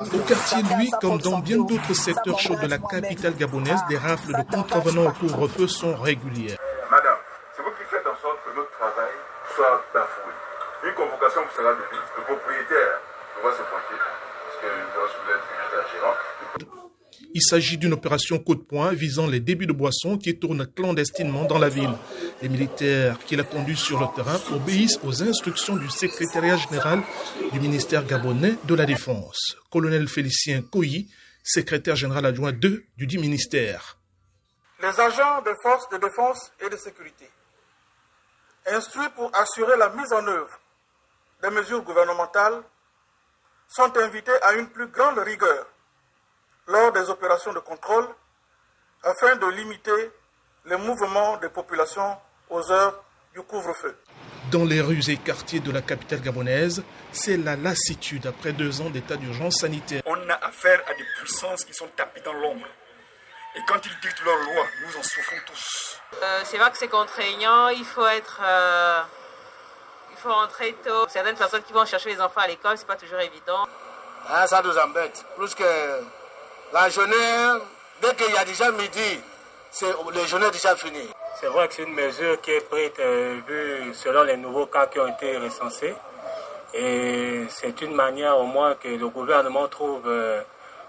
Au quartier, lui, comme dans bien d'autres secteurs chauds de la capitale gabonaise, des rafles de contrevenants au couvre-feu sont régulières. Madame, c'est vous qui faites en sorte que notre travail soit bafoué. Une convocation vous sera donnée. Le propriétaire doit se pointer. Parce que lorsque vous êtes venu la gérante, Il s'agit d'une opération coup de poing visant les débits de boissons qui tournent clandestinement dans la ville. Les militaires qui la conduisent sur le terrain obéissent aux instructions du secrétariat général du ministère gabonais de la Défense. Colonel Félicien Koyi, secrétaire général adjoint 2 du dit ministère. Les agents des forces de défense et de sécurité, instruits pour assurer la mise en œuvre des mesures gouvernementales, sont invités à une plus grande rigueur des opérations de contrôle afin de limiter les mouvements des populations aux heures du couvre-feu. Dans les rues et quartiers de la capitale gabonaise, c'est la lassitude après deux ans d'état d'urgence sanitaire. On a affaire à des puissances qui sont tapées dans l'ombre. Et quand ils dictent leurs lois, nous en souffrons tous. Euh, c'est vrai que c'est contraignant, il faut être. euh, il faut rentrer tôt. Certaines personnes qui vont chercher les enfants à l'école, c'est pas toujours évident. Ah, ça nous embête. Plus que la journée, dès qu'il y a déjà midi, c'est les journées déjà finies. C'est vrai que c'est une mesure qui est prise euh, vu selon les nouveaux cas qui ont été recensés. Et c'est une manière au moins que le gouvernement trouve euh,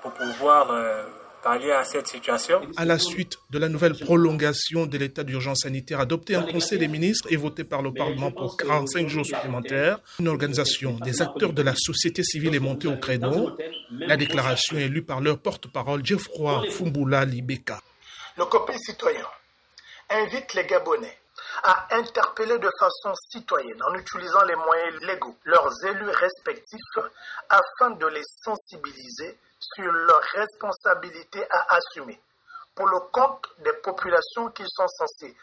pour pouvoir euh, pallier à cette situation. À la suite de la nouvelle prolongation de l'état d'urgence sanitaire adoptée en Conseil des ministres et votée par le Parlement pour 45 jours supplémentaires, une organisation des acteurs de la société civile est montée au créneau. La déclaration est lue par leur porte-parole Geoffroy Fumbula Libeka. Le COPI citoyen invite les Gabonais à interpeller de façon citoyenne en utilisant les moyens légaux leurs élus respectifs afin de les sensibiliser sur leur responsabilité à assumer pour le compte des populations qu'ils sont censés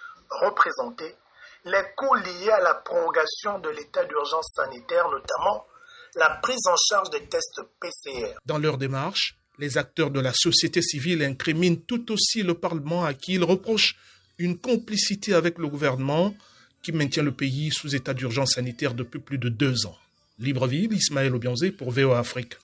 représenter les coûts liés à la prorogation de l'état d'urgence sanitaire, notamment la prise en charge des tests PCR. Dans leur démarche, les acteurs de la société civile incriminent tout aussi le Parlement à qui ils reprochent une complicité avec le gouvernement qui maintient le pays sous état d'urgence sanitaire depuis plus de deux ans. Libreville, Ismaël Obianzé pour VOA Afrique.